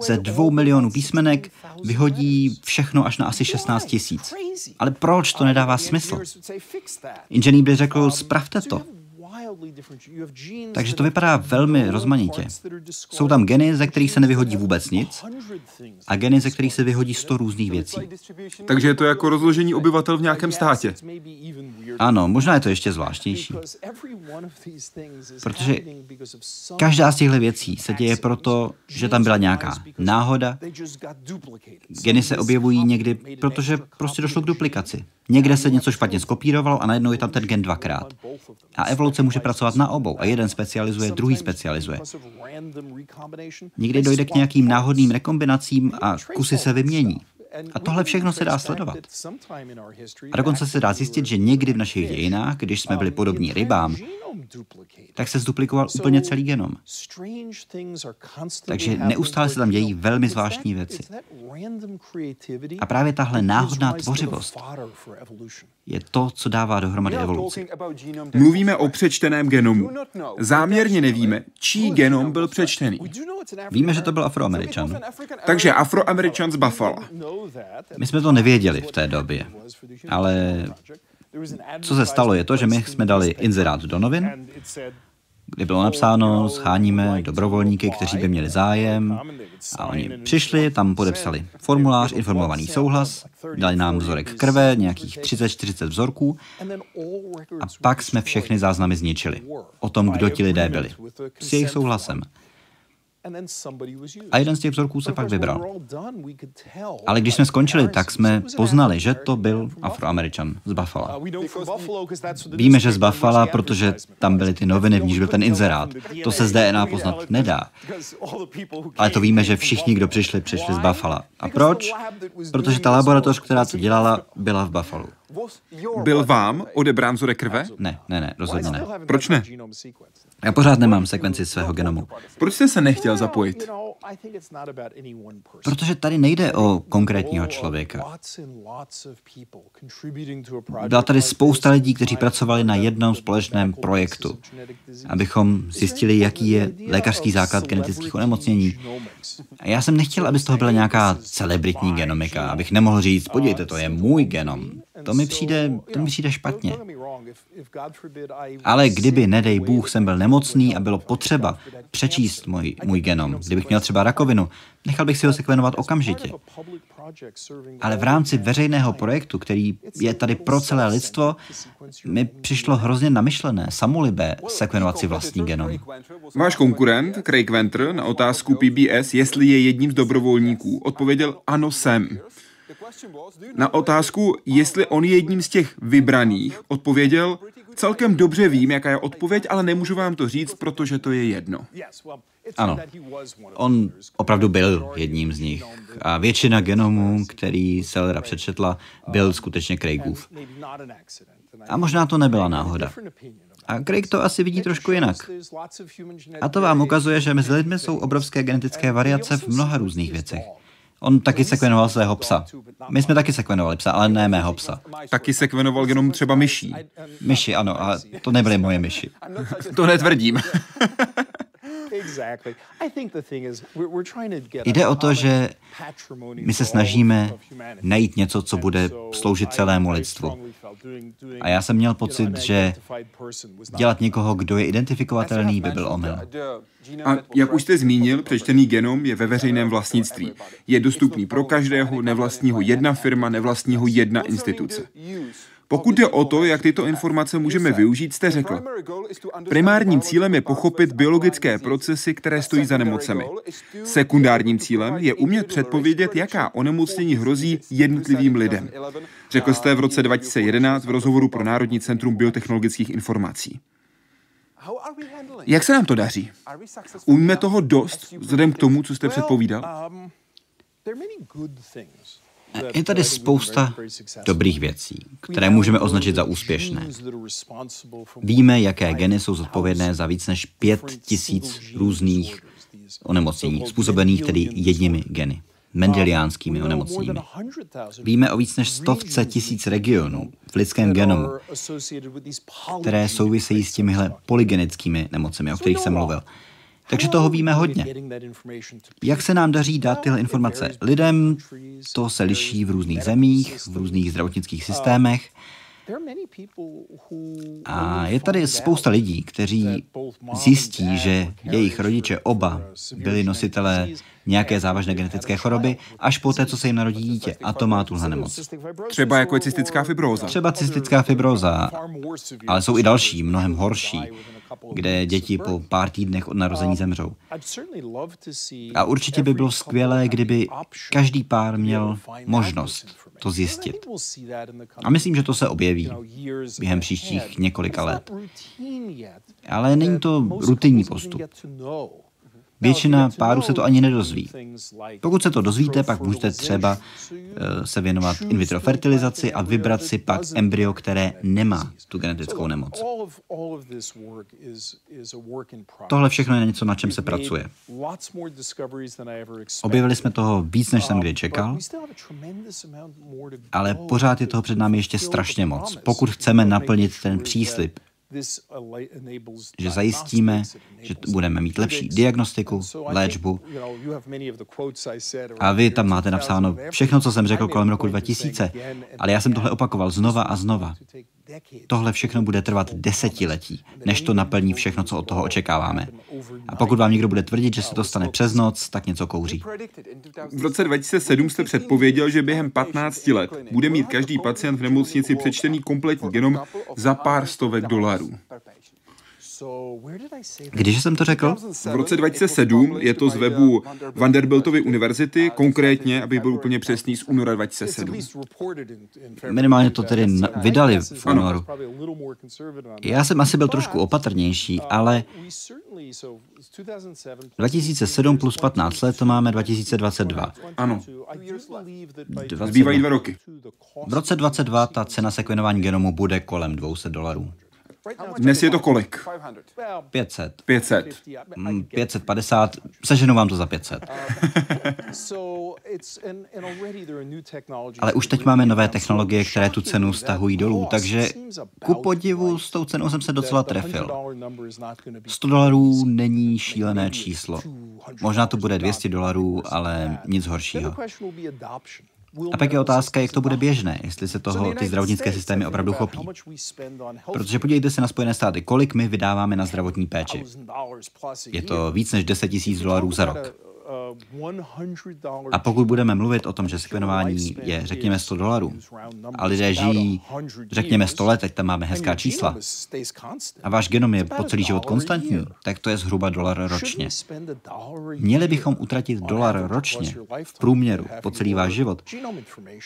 ze dvou milionů písmenek vyhodí všechno až na asi 16 tisíc. Ale proč to nedává smysl? Inženýr by řekl, spravte to. Takže to vypadá velmi rozmanitě. Jsou tam geny, ze kterých se nevyhodí vůbec nic a geny, ze kterých se vyhodí sto různých věcí. Takže je to jako rozložení obyvatel v nějakém státě. Ano, možná je to ještě zvláštnější. Protože každá z těchto věcí se děje proto, že tam byla nějaká náhoda. Geny se objevují někdy, protože prostě došlo k duplikaci. Někde se něco špatně skopírovalo a najednou je tam ten gen dvakrát. A evoluce může pracovat na obou a jeden specializuje, druhý specializuje. Někdy dojde k nějakým náhodným rekombinacím a kusy se vymění. A tohle všechno se dá sledovat. A dokonce se dá zjistit, že někdy v našich dějinách, když jsme byli podobní rybám, tak se zduplikoval úplně celý genom. Takže neustále se tam dějí velmi zvláštní věci. A právě tahle náhodná tvořivost je to, co dává dohromady evoluci. Mluvíme o přečteném genomu. Záměrně nevíme, čí genom byl přečtený. Víme, že to byl afroameričan. Takže afroameričan z Buffalo. My jsme to nevěděli v té době, ale co se stalo je to, že my jsme dali inzerát do novin, kde bylo napsáno, scháníme dobrovolníky, kteří by měli zájem. A oni přišli, tam podepsali formulář, informovaný souhlas, dali nám vzorek krve, nějakých 30-40 vzorků a pak jsme všechny záznamy zničili o tom, kdo ti lidé byli. S jejich souhlasem. A jeden z těch vzorků se pak vybral. Ale když jsme skončili, tak jsme poznali, že to byl afroameričan z Buffalo. Uh, Víme, že z Buffalo, protože tam byly ty noviny, v níž byl ten inzerát. To se z DNA poznat nedá. Ale to víme, že všichni, kdo přišli, přišli z Buffalo. A proč? Protože ta laboratoř, která to dělala, byla v Buffalo. Byl vám odebrán vzorek krve? Ne, ne, ne, rozhodně ne. Proč ne? Já pořád nemám sekvenci svého genomu. Proč jste se nechtěl zapojit? Protože tady nejde o konkrétního člověka. Byla tady spousta lidí, kteří pracovali na jednom společném projektu, abychom zjistili, jaký je lékařský základ genetických onemocnění. A já jsem nechtěl, aby z toho byla nějaká celebritní genomika, abych nemohl říct, podívejte, to je můj genom. To mi přijde, to mi přijde špatně. Ale kdyby, nedej Bůh, jsem byl nemocný a bylo potřeba přečíst můj, můj genom, kdybych měl třeba rakovinu, nechal bych si ho sekvenovat okamžitě. Ale v rámci veřejného projektu, který je tady pro celé lidstvo, mi přišlo hrozně namyšlené, samolibé sekvenovat si vlastní genom. Váš konkurent, Craig Venter, na otázku PBS, jestli je jedním z dobrovolníků, odpověděl ano, jsem. Na otázku, jestli on je jedním z těch vybraných, odpověděl, celkem dobře vím, jaká je odpověď, ale nemůžu vám to říct, protože to je jedno. Ano, on opravdu byl jedním z nich. A většina genomů, který Sellera přečetla, byl skutečně Craigův. A možná to nebyla náhoda. A Craig to asi vidí trošku jinak. A to vám ukazuje, že mezi lidmi jsou obrovské genetické variace v mnoha různých věcech. On taky sekvenoval svého psa. My jsme taky sekvenovali psa, ale ne mého psa. Taky sekvenoval jenom třeba myší. Myši, ano, a to nebyly moje myši. to netvrdím. Jde o to, že my se snažíme najít něco, co bude sloužit celému lidstvu. A já jsem měl pocit, že dělat někoho, kdo je identifikovatelný, by byl omyl. A jak už jste zmínil, přečtený genom je ve veřejném vlastnictví. Je dostupný pro každého, nevlastního jedna firma, nevlastního jedna instituce. Pokud jde o to, jak tyto informace můžeme využít, jste řekl. Primárním cílem je pochopit biologické procesy, které stojí za nemocemi. Sekundárním cílem je umět předpovědět, jaká onemocnění hrozí jednotlivým lidem. Řekl jste v roce 2011 v rozhovoru pro Národní centrum biotechnologických informací. Jak se nám to daří? Umíme toho dost vzhledem k tomu, co jste předpovídal? Je tady spousta dobrých věcí, které můžeme označit za úspěšné. Víme, jaké geny jsou zodpovědné za víc než pět tisíc různých onemocnění, způsobených tedy jedními geny mendeliánskými onemocněními. Víme o víc než stovce tisíc regionů v lidském genomu, které souvisejí s těmihle polygenickými nemocemi, o kterých jsem mluvil. Takže toho víme hodně. Jak se nám daří dát tyhle informace lidem, to se liší v různých zemích, v různých zdravotnických systémech. A je tady spousta lidí, kteří zjistí, že jejich rodiče oba byli nositelé nějaké závažné genetické choroby, až po té, co se jim narodí dítě. A to má tuhle nemoc. Třeba jako je cystická fibróza. Třeba cystická fibróza, ale jsou i další, mnohem horší kde děti po pár týdnech od narození zemřou. A určitě by bylo skvělé, kdyby každý pár měl možnost to zjistit. A myslím, že to se objeví během příštích několika let. Ale není to rutinní postup. Většina párů se to ani nedozví. Pokud se to dozvíte, pak můžete třeba uh, se věnovat in vitro fertilizaci a vybrat si pak embryo, které nemá tu genetickou nemoc. Tohle všechno je něco, na čem se pracuje. Objevili jsme toho víc, než jsem kdy čekal, ale pořád je toho před námi ještě strašně moc. Pokud chceme naplnit ten příslip, že zajistíme, že budeme mít lepší diagnostiku, léčbu. A vy tam máte napsáno všechno, co jsem řekl kolem roku 2000, ale já jsem tohle opakoval znova a znova. Tohle všechno bude trvat desetiletí, než to naplní všechno, co od toho očekáváme. A pokud vám někdo bude tvrdit, že se to stane přes noc, tak něco kouří. V roce 2007 jste předpověděl, že během 15 let bude mít každý pacient v nemocnici přečtený kompletní genom za pár stovek dolarů. Když jsem to řekl? V roce 2007 je to z webu Vanderbiltovy univerzity, konkrétně, aby byl úplně přesný, z února 2007. Minimálně to tedy vydali v únoru. Já jsem asi byl trošku opatrnější, ale 2007 plus 15 let to máme 2022. Ano. Zbývají dva roky. V roce 22 ta cena sekvenování genomu bude kolem 200 dolarů. Dnes je to kolik? 500. 500. 550. Seženu vám to za 500. Ale už teď máme nové technologie, které tu cenu stahují dolů, takže ku podivu s tou cenou jsem se docela trefil. 100 dolarů není šílené číslo. Možná to bude 200 dolarů, ale nic horšího. A pak je otázka, jak to bude běžné, jestli se toho ty zdravotnické systémy opravdu chopí. Protože podívejte se na Spojené státy, kolik my vydáváme na zdravotní péči. Je to víc než 10 000 dolarů za rok. A pokud budeme mluvit o tom, že sekvenování je, řekněme, 100 dolarů, a lidé žijí, řekněme, 100 let, teď tam máme hezká čísla, a váš genom je po celý život konstantní, tak to je zhruba dolar ročně. Měli bychom utratit dolar ročně v průměru po celý váš život,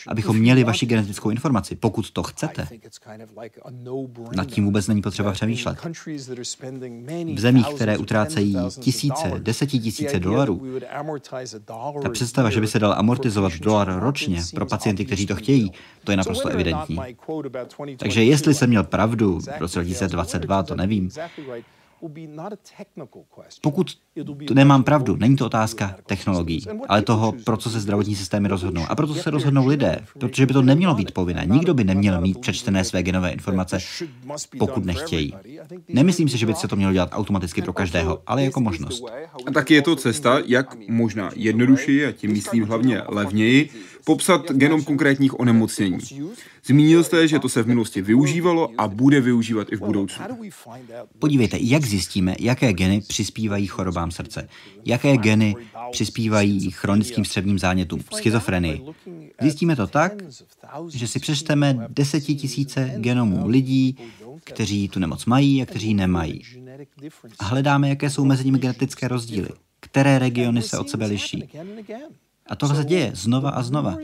abychom měli vaši genetickou informaci, pokud to chcete. Nad tím vůbec není potřeba přemýšlet. V zemích, které utrácejí tisíce, desetitisíce dolarů, ta představa, že by se dal amortizovat dolar ročně pro pacienty, kteří to chtějí, to je naprosto evidentní. Takže jestli jsem měl pravdu v roce 2022, to nevím. Pokud to nemám pravdu, není to otázka technologií, ale toho, pro co se zdravotní systémy rozhodnou. A proto se rozhodnou lidé, protože by to nemělo být povinné. Nikdo by neměl mít přečtené své genové informace, pokud nechtějí. Nemyslím si, že by se to mělo dělat automaticky pro každého, ale jako možnost. A taky je to cesta, jak možná jednodušeji, a tím myslím hlavně levněji, popsat genom konkrétních onemocnění. Zmínil jste, že to se v minulosti využívalo a bude využívat i v budoucnu. Podívejte, jak zjistíme, jaké geny přispívají chorobám srdce, jaké geny přispívají chronickým střevním zánětům, schizofrenii. Zjistíme to tak, že si přečteme desetitisíce genomů lidí, kteří tu nemoc mají a kteří nemají. A hledáme, jaké jsou mezi nimi genetické rozdíly, které regiony se od sebe liší. A tohle se děje znova a znova.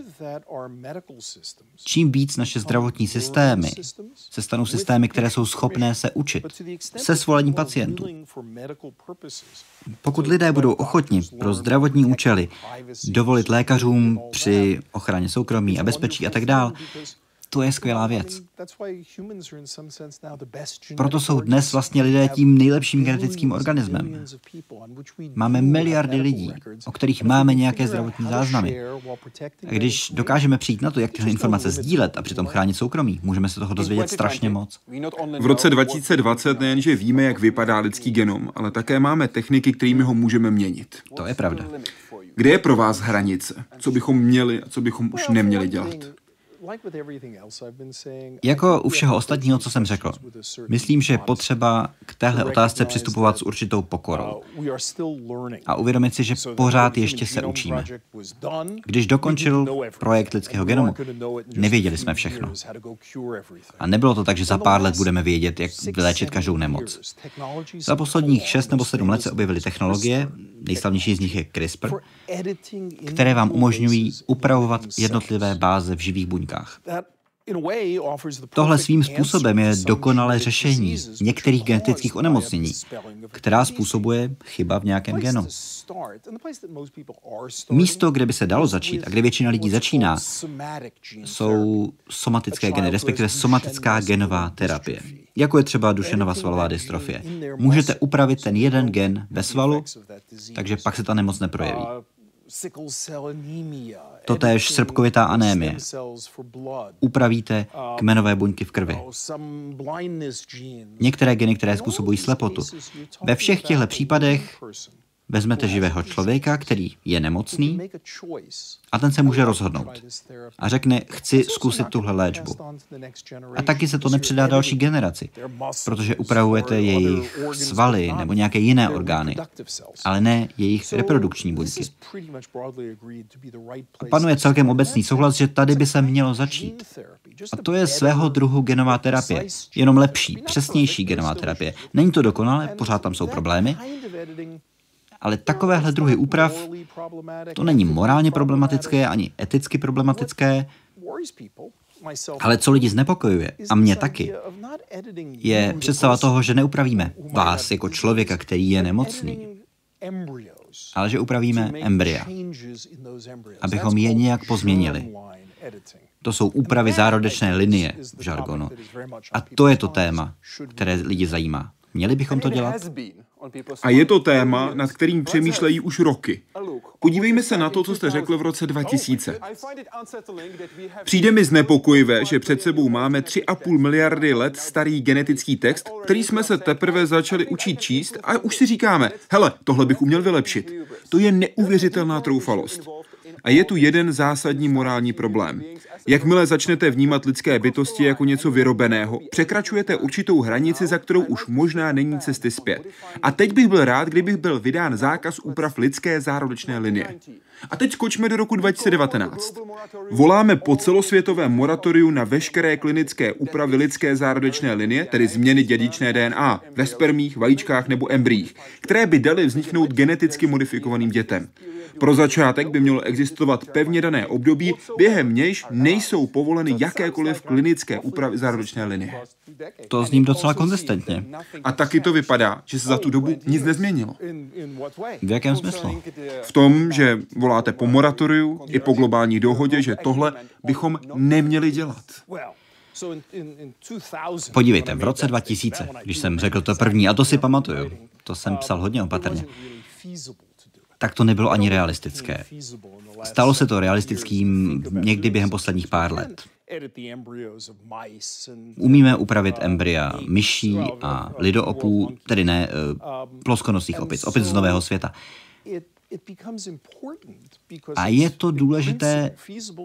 Čím víc naše zdravotní systémy se stanou systémy, které jsou schopné se učit se svolením pacientů. Pokud lidé budou ochotni pro zdravotní účely dovolit lékařům při ochraně soukromí a bezpečí a tak dále, to je skvělá věc. Proto jsou dnes vlastně lidé tím nejlepším genetickým organismem. Máme miliardy lidí, o kterých máme nějaké zdravotní záznamy. A když dokážeme přijít na to, jak tyhle informace sdílet a přitom chránit soukromí, můžeme se toho dozvědět strašně moc. V roce 2020 nejenže víme, jak vypadá lidský genom, ale také máme techniky, kterými ho můžeme měnit. To je pravda. Kde je pro vás hranice? Co bychom měli a co bychom už neměli dělat? Jako u všeho ostatního, co jsem řekl, myslím, že je potřeba k téhle otázce přistupovat s určitou pokorou uh, a uvědomit si, že pořád ještě se učíme. Když dokončil projekt lidského genomu, nevěděli jsme všechno. A nebylo to tak, že za pár let budeme vědět, jak vyléčit každou nemoc. Za posledních šest nebo sedm let se objevily technologie, nejslavnější z nich je CRISPR, které vám umožňují upravovat jednotlivé báze v živých buňkách. Tohle svým způsobem je dokonalé řešení některých genetických onemocnění, která způsobuje chyba v nějakém genu. Místo, kde by se dalo začít a kde většina lidí začíná, jsou somatické geny, respektive somatická genová terapie, jako je třeba dušenová svalová dystrofie. Můžete upravit ten jeden gen ve svalu, takže pak se ta nemoc neprojeví. Totéž srpkovitá anémie. Upravíte kmenové buňky v krvi. Některé geny, které způsobují slepotu. Ve všech těchto případech Vezmete živého člověka, který je nemocný a ten se může rozhodnout a řekne, chci zkusit tuhle léčbu. A taky se to nepředá další generaci, protože upravujete jejich svaly nebo nějaké jiné orgány, ale ne jejich reprodukční buňky. A panuje celkem obecný souhlas, že tady by se mělo začít. A to je svého druhu genová terapie. Jenom lepší, přesnější genová terapie. Není to dokonalé, pořád tam jsou problémy, ale takovéhle druhy úprav, to není morálně problematické ani eticky problematické, ale co lidi znepokojuje, a mě taky, je představa toho, že neupravíme vás jako člověka, který je nemocný, ale že upravíme embrya, abychom je nějak pozměnili. To jsou úpravy zárodečné linie v žargonu. A to je to téma, které lidi zajímá. Měli bychom to dělat? A je to téma, nad kterým přemýšlejí už roky. Podívejme se na to, co jste řekl v roce 2000. Přijde mi znepokojivé, že před sebou máme 3,5 miliardy let starý genetický text, který jsme se teprve začali učit číst a už si říkáme, hele, tohle bych uměl vylepšit. To je neuvěřitelná troufalost. A je tu jeden zásadní morální problém. Jakmile začnete vnímat lidské bytosti jako něco vyrobeného, překračujete určitou hranici, za kterou už možná není cesty zpět. A teď bych byl rád, kdybych byl vydán zákaz úprav lidské zárodečné linie. A teď skočme do roku 2019. Voláme po celosvětovém moratoriu na veškeré klinické úpravy lidské zárodečné linie, tedy změny dědičné DNA, ve spermích, vajíčkách nebo embryích, které by daly vzniknout geneticky modifikovaným dětem. Pro začátek by mělo existovat pevně dané období, během nějž nejsou povoleny jakékoliv klinické úpravy zárodečné linie. To zním docela konzistentně. A taky to vypadá, že se za tu dobu nic nezměnilo. V jakém smyslu? V tom, že voláte po moratoriu i po globální dohodě, že tohle bychom neměli dělat. Podívejte, v roce 2000, když jsem řekl to první, a to si pamatuju, to jsem psal hodně opatrně, tak to nebylo ani realistické. Stalo se to realistickým někdy během posledních pár let. Umíme upravit embrya myší a lidoopů, tedy ne eh, ploskonosých opic, opic z nového světa. A je to důležité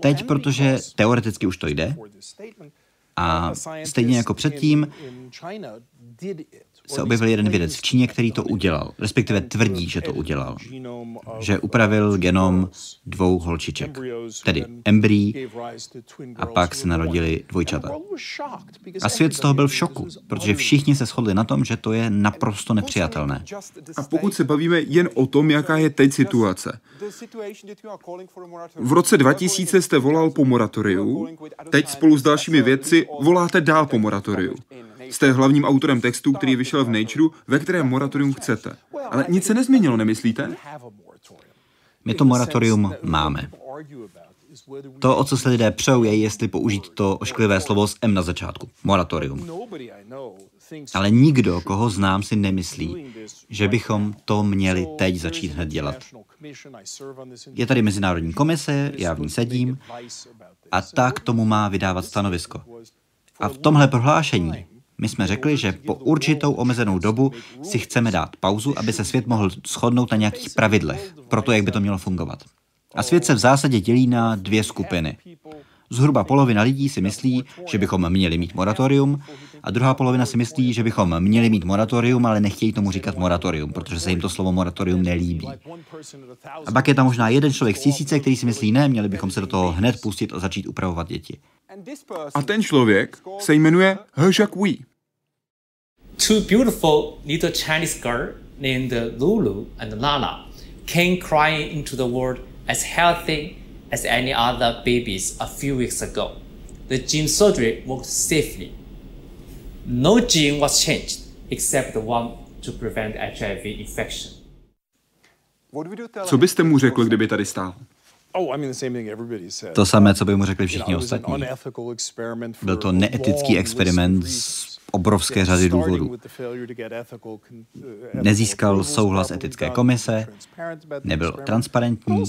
teď, protože teoreticky už to jde. A stejně jako předtím, se objevil jeden vědec v Číně, který to udělal, respektive tvrdí, že to udělal, že upravil genom dvou holčiček, tedy embryí, a pak se narodili dvojčata. A svět z toho byl v šoku, protože všichni se shodli na tom, že to je naprosto nepřijatelné. A pokud se bavíme jen o tom, jaká je teď situace. V roce 2000 jste volal po moratoriu, teď spolu s dalšími vědci voláte dál po moratoriu. Jste hlavním autorem textu, který vyšel v Nature, ve kterém moratorium chcete. Ale nic se nezměnilo, nemyslíte? My to moratorium máme. To, o co se lidé přou, je, jestli použít to ošklivé slovo s M na začátku. Moratorium. Ale nikdo, koho znám, si nemyslí, že bychom to měli teď začít hned dělat. Je tady Mezinárodní komise, já v ní sedím, a tak tomu má vydávat stanovisko. A v tomhle prohlášení my jsme řekli, že po určitou omezenou dobu si chceme dát pauzu, aby se svět mohl shodnout na nějakých pravidlech pro to, jak by to mělo fungovat. A svět se v zásadě dělí na dvě skupiny. Zhruba polovina lidí si myslí, že bychom měli mít moratorium, a druhá polovina si myslí, že bychom měli mít moratorium, ale nechtějí tomu říkat moratorium, protože se jim to slovo moratorium nelíbí. A pak je tam možná jeden člověk z tisíce, který si myslí, ne, měli bychom se do toho hned pustit a začít upravovat děti. A ten člověk se jmenuje He Wei. Two beautiful little Chinese girl named Lulu and Lala came crying into the world as healthy as any other babies a few weeks ago. The gene surgery worked safely. No gene was changed except the one to prevent HIV infection. Co byste mu řekl, kdyby tady stál? Oh, to samé, co by mu řekli všichni ostatní. Byl to neetický experiment z obrovské řady důvodů. Nezískal souhlas etické komise, nebyl transparentní,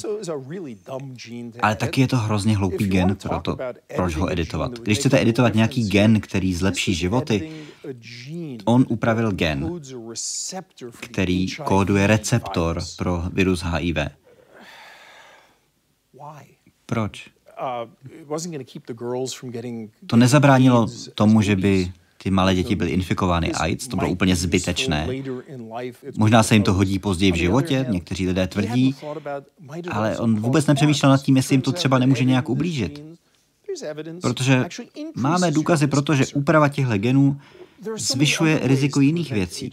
ale taky je to hrozně hloupý gen pro to, proč ho editovat. Když chcete editovat nějaký gen, který zlepší životy, on upravil gen, který kóduje receptor pro virus HIV. Proč? To nezabránilo tomu, že by ty malé děti byly infikovány AIDS, to bylo úplně zbytečné. Možná se jim to hodí později v životě, někteří lidé tvrdí, ale on vůbec nepřemýšlel nad tím, jestli jim to třeba nemůže nějak ublížit. Protože máme důkazy pro to, že úprava těchto genů zvyšuje riziko jiných věcí.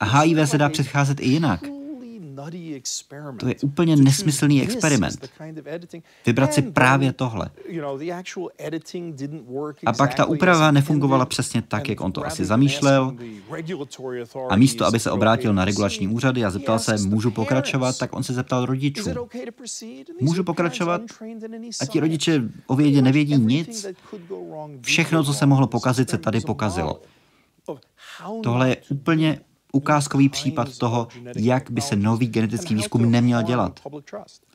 A HIV se dá předcházet i jinak. To je úplně nesmyslný experiment. Vybrat si právě tohle. A pak ta úprava nefungovala přesně tak, jak on to asi zamýšlel. A místo, aby se obrátil na regulační úřady a zeptal se, můžu pokračovat, tak on se zeptal rodičů. Můžu pokračovat? A ti rodiče o vědě nevědí nic. Všechno, co se mohlo pokazit, se tady pokazilo. Tohle je úplně ukázkový případ toho, jak by se nový genetický výzkum neměl dělat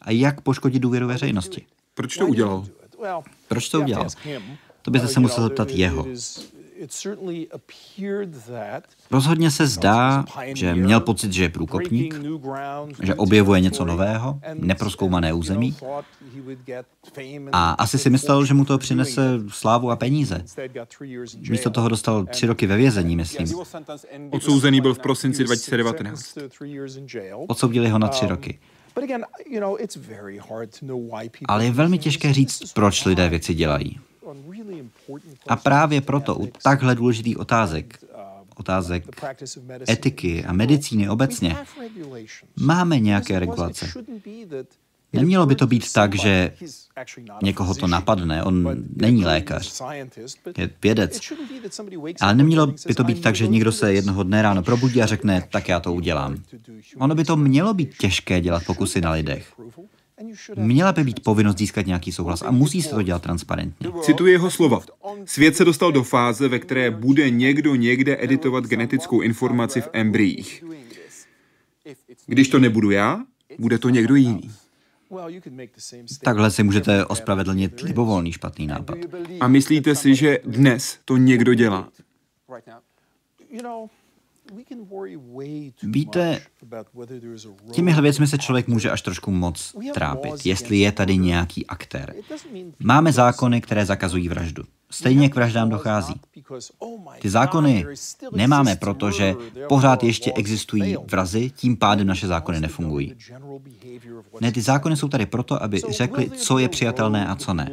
a jak poškodit důvěru veřejnosti. Proč to udělal? Proč to udělal? To byste se musel zeptat jeho. Rozhodně se zdá, že měl pocit, že je průkopník, že objevuje něco nového, neproskoumané území a asi si myslel, že mu to přinese slávu a peníze. Místo toho dostal tři roky ve vězení, myslím. Odsouzený byl v prosinci 2019. Odsoudili ho na tři roky. Ale je velmi těžké říct, proč lidé věci dělají. A právě proto u takhle důležitých otázek, otázek etiky a medicíny obecně, máme nějaké regulace. Nemělo by to být tak, že někoho to napadne, on není lékař, je vědec. Ale nemělo by to být tak, že někdo se jednoho dne ráno probudí a řekne, tak já to udělám. Ono by to mělo být těžké dělat pokusy na lidech. Měla by být povinnost získat nějaký souhlas a musí se to dělat transparentně. Cituji jeho slova. Svět se dostal do fáze, ve které bude někdo někde editovat genetickou informaci v embryích. Když to nebudu já, bude to někdo jiný. Takhle si můžete ospravedlnit libovolný špatný nápad. A myslíte si, že dnes to někdo dělá? Víte, těmihle věcmi se člověk může až trošku moc trápit, jestli je tady nějaký aktér. Máme zákony, které zakazují vraždu. Stejně k vraždám dochází. Ty zákony nemáme, protože pořád ještě existují vrazy, tím pádem naše zákony nefungují. Ne, ty zákony jsou tady proto, aby řekli, co je přijatelné a co ne.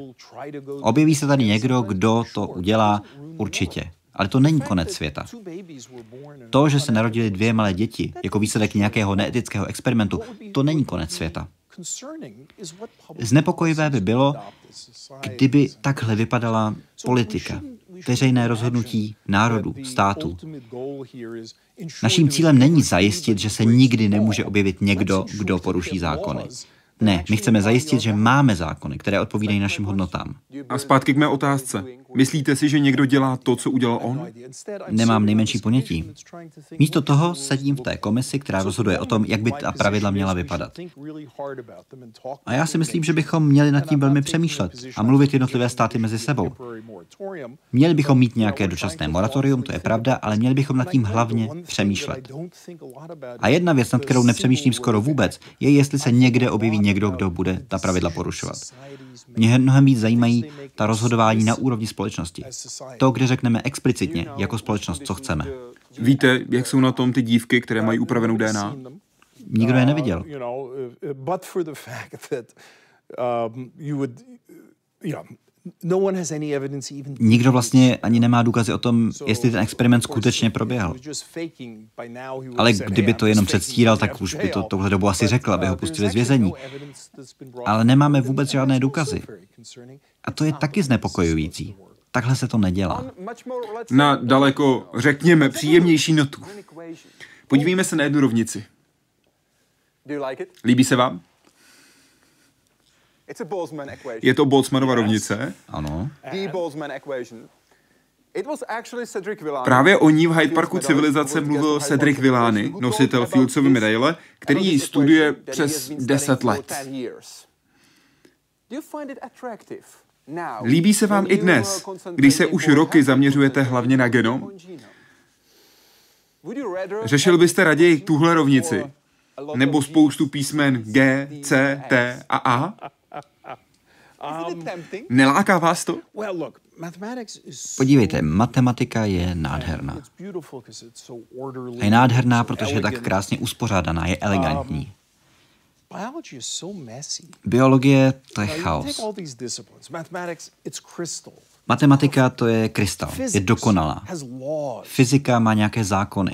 Objeví se tady někdo, kdo to udělá určitě. Ale to není konec světa. To, že se narodili dvě malé děti jako výsledek nějakého neetického experimentu, to není konec světa. Znepokojivé by bylo, kdyby takhle vypadala politika, veřejné rozhodnutí národů, států. Naším cílem není zajistit, že se nikdy nemůže objevit někdo, kdo poruší zákony. Ne, my chceme zajistit, že máme zákony, které odpovídají našim hodnotám. A zpátky k mé otázce. Myslíte si, že někdo dělá to, co udělal on? Nemám nejmenší ponětí. Místo toho sedím v té komisi, která rozhoduje o tom, jak by ta pravidla měla vypadat. A já si myslím, že bychom měli nad tím velmi přemýšlet a mluvit jednotlivé státy mezi sebou. Měli bychom mít nějaké dočasné moratorium, to je pravda, ale měli bychom nad tím hlavně přemýšlet. A jedna věc, nad kterou nepřemýšlím skoro vůbec, je, jestli se někde objeví někdo, kdo bude ta pravidla porušovat. Mě mnohem víc zajímají ta rozhodování na úrovni společnosti. To, kde řekneme explicitně jako společnost, co chceme. Víte, jak jsou na tom ty dívky, které mají upravenou DNA? Nikdo je neviděl. Nikdo vlastně ani nemá důkazy o tom, jestli ten experiment skutečně proběhl. Ale kdyby to jenom předstíral, tak už by to tohle dobu asi řekl, aby ho pustili z vězení. Ale nemáme vůbec žádné důkazy. A to je taky znepokojující. Takhle se to nedělá. Na daleko, řekněme, příjemnější notu. Podívejme se na jednu rovnici. Líbí se vám? Je to Boltzmannova rovnice. Ano. Právě o ní v Hyde Parku civilizace mluvil Cedric Villani, nositel Fieldsovy medaile, který ji studuje přes 10 let. Líbí se vám i dnes, když se už roky zaměřujete hlavně na genom? Řešil byste raději tuhle rovnici, nebo spoustu písmen G, C, T a A? Neláká vás to? Podívejte, matematika je nádherná. A je nádherná, protože je tak krásně uspořádaná, je elegantní. Biologie to je chaos. Matematika to je krystal, je dokonalá. Fyzika má nějaké zákony.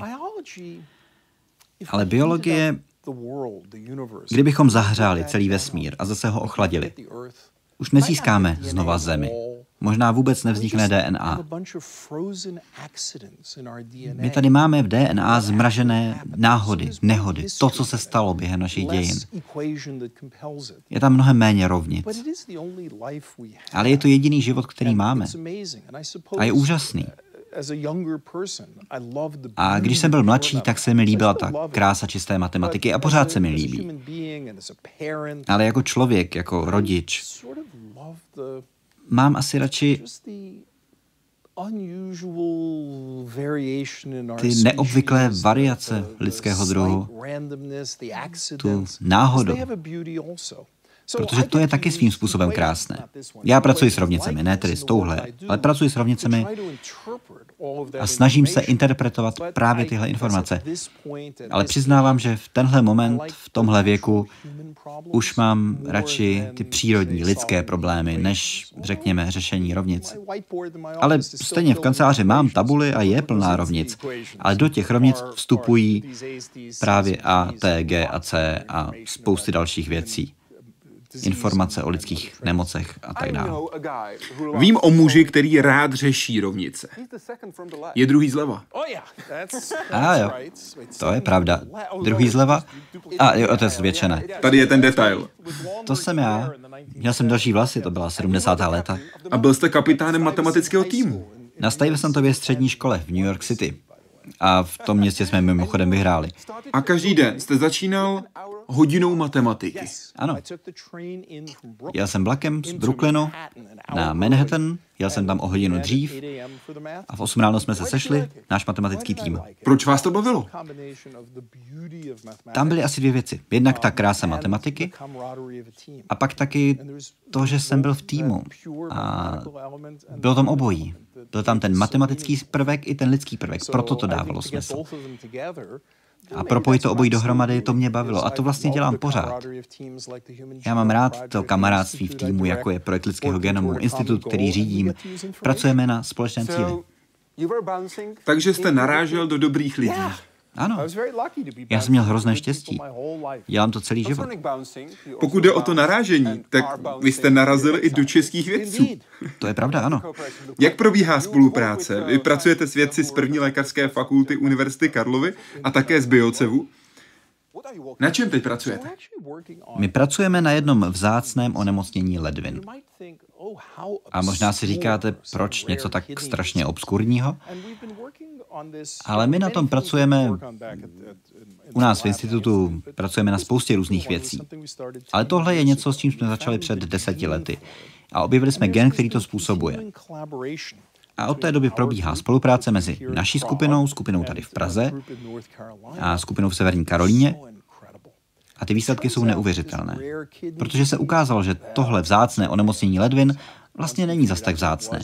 Ale biologie, kdybychom zahřáli celý vesmír a zase ho ochladili, už nezískáme znova Zemi. Možná vůbec nevznikne DNA. My tady máme v DNA zmražené náhody, nehody, to, co se stalo během našich dějin. Je tam mnohem méně rovnic. Ale je to jediný život, který máme. A je úžasný. A když jsem byl mladší, tak se mi líbila ta krása čisté matematiky a pořád se mi líbí. Ale jako člověk, jako rodič, mám asi radši ty neobvyklé variace lidského druhu, tu náhodu, protože to je taky svým způsobem krásné. Já pracuji s rovnicemi, ne tedy s touhle, ale pracuji s rovnicemi a snažím se interpretovat právě tyhle informace. Ale přiznávám, že v tenhle moment, v tomhle věku, už mám radši ty přírodní, lidské problémy, než, řekněme, řešení rovnic. Ale stejně v kanceláři mám tabuly a je plná rovnic. Ale do těch rovnic vstupují právě A, T, G a C a spousty dalších věcí. Informace o lidských nemocech a tak dále. Vím o muži, který rád řeší rovnice. Je druhý zleva. A jo, to je pravda. Druhý zleva? A jo, to je zvětšené. Tady je ten detail. To jsem já. Měl jsem další vlasy, to byla 70. léta. A byl jste kapitánem matematického týmu. Na Stuyvesontově střední škole v New York City. A v tom městě jsme mimochodem vyhráli. A každý den jste začínal hodinou matematiky. Ano. Jel jsem vlakem z Brooklynu na Manhattan, jel jsem tam o hodinu dřív a v 8 ráno jsme se sešli, náš matematický tým. Proč vás to bavilo? Tam byly asi dvě věci. Jednak ta krása matematiky a pak taky to, že jsem byl v týmu. A bylo tam obojí. Byl tam ten matematický prvek i ten lidský prvek, proto to dávalo smysl. A propojit to obojí dohromady, to mě bavilo. A to vlastně dělám pořád. Já mám rád to kamarádství v týmu, jako je projekt lidského genomu, institut, který řídím. Pracujeme na společném cíli. Takže jste narážel do dobrých lidí. Ano, já jsem měl hrozné štěstí. Dělám to celý život. Pokud jde o to narážení, tak vy jste narazil i do českých vědců. To je pravda, ano. Jak probíhá spolupráce? Vy pracujete s vědci z první lékařské fakulty Univerzity Karlovy a také z Biocevu. Na čem teď pracujete? My pracujeme na jednom vzácném onemocnění ledvin. A možná si říkáte, proč něco tak strašně obskurního? Ale my na tom pracujeme, u nás v institutu pracujeme na spoustě různých věcí. Ale tohle je něco, s čím jsme začali před deseti lety. A objevili jsme gen, který to způsobuje. A od té doby probíhá spolupráce mezi naší skupinou, skupinou tady v Praze a skupinou v Severní Karolíně. A ty výsledky jsou neuvěřitelné. Protože se ukázalo, že tohle vzácné onemocnění ledvin vlastně není zas tak vzácné.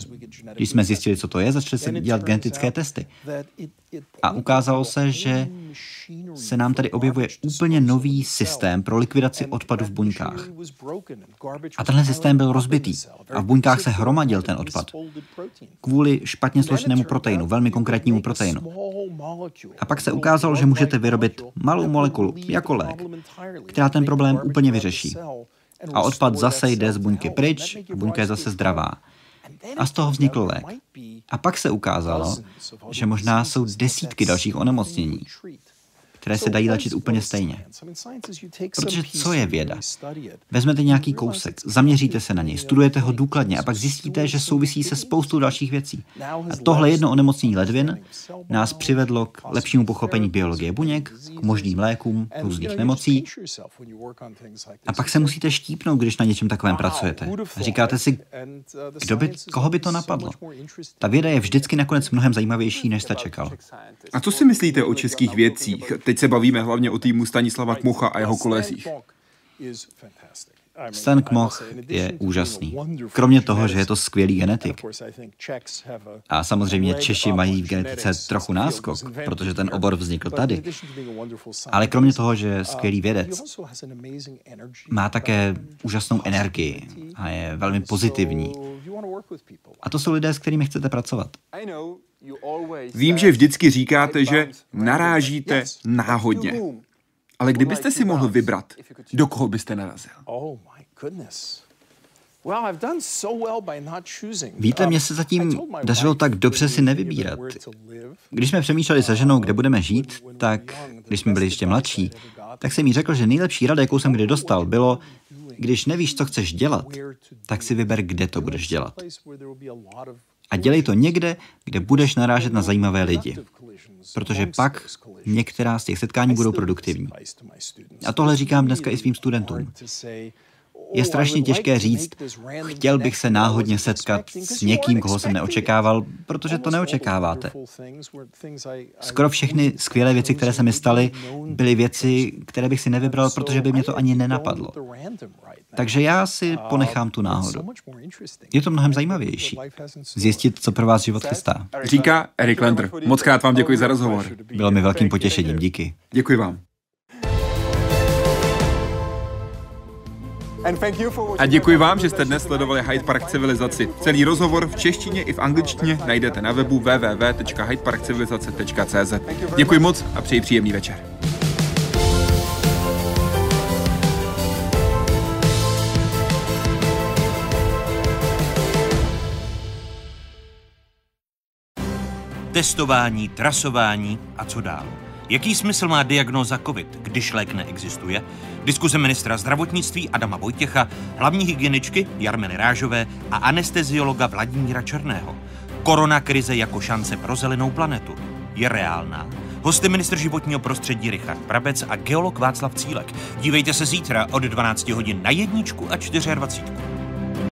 Když jsme zjistili, co to je, začali se dělat genetické testy. A ukázalo se, že se nám tady objevuje úplně nový systém pro likvidaci odpadu v buňkách. A tenhle systém byl rozbitý a v buňkách se hromadil ten odpad kvůli špatně složenému proteinu, velmi konkrétnímu proteinu. A pak se ukázalo, že můžete vyrobit malou molekulu jako lék, která ten problém úplně vyřeší. A odpad zase jde z buňky pryč buňka je zase zdravá. A z toho vznikl lék. A pak se ukázalo, že možná jsou desítky dalších onemocnění, které se dají léčit úplně stejně. Protože co je věda? Vezmete nějaký kousek, zaměříte se na něj, studujete ho důkladně a pak zjistíte, že souvisí se spoustou dalších věcí. A tohle jedno onemocnění ledvin nás přivedlo k lepšímu pochopení biologie buněk, k možným lékům různých nemocí. A pak se musíte štípnout, když na něčem takovém pracujete. A říkáte si, kdo by, koho by to napadlo? Ta věda je vždycky nakonec mnohem zajímavější, než jste čekal. A co si myslíte o českých vědcích? Teď se bavíme hlavně o týmu Stanislava Kmocha a jeho kolezích. Stan Kmoch je úžasný. Kromě toho, že je to skvělý genetik. A samozřejmě Češi mají v genetice trochu náskok, protože ten obor vznikl tady. Ale kromě toho, že je skvělý vědec, má také úžasnou energii a je velmi pozitivní. A to jsou lidé, s kterými chcete pracovat. Vím, že vždycky říkáte, že narážíte náhodně. Ale kdybyste si mohl vybrat, do koho byste narazil? Víte, mně se zatím dařilo tak dobře si nevybírat. Když jsme přemýšleli se ženou, kde budeme žít, tak když jsme byli ještě mladší, tak jsem jí řekl, že nejlepší rada, jakou jsem kdy dostal, bylo, když nevíš, co chceš dělat, tak si vyber, kde to budeš dělat. A dělej to někde, kde budeš narážet na zajímavé lidi. Protože pak některá z těch setkání budou produktivní. A tohle říkám dneska i svým studentům. Je strašně těžké říct, chtěl bych se náhodně setkat s někým, koho jsem neočekával, protože to neočekáváte. Skoro všechny skvělé věci, které se mi staly, byly věci, které bych si nevybral, protože by mě to ani nenapadlo. Takže já si ponechám tu náhodu. Je to mnohem zajímavější. Zjistit, co pro vás život chystá. Říká Eric Lender. Moc krát vám děkuji za rozhovor. Bylo mi velkým potěšením, díky. Děkuji vám. A děkuji vám, že jste dnes sledovali Hyde Park Civilizaci. Celý rozhovor v češtině i v angličtině najdete na webu www.hydeparkcivilizace.cz. Děkuji moc a přeji příjemný večer. Testování, trasování a co dál. Jaký smysl má diagnóza COVID, když lék neexistuje? Diskuze ministra zdravotnictví Adama Vojtěcha, hlavní hygieničky Jarmeny Rážové a anesteziologa Vladimíra Černého. Korona krize jako šance pro zelenou planetu. Je reálná? Hosty ministr životního prostředí Richard Brabec a geolog Václav Cílek. Dívejte se zítra od 12 hodin na jedničku a 24.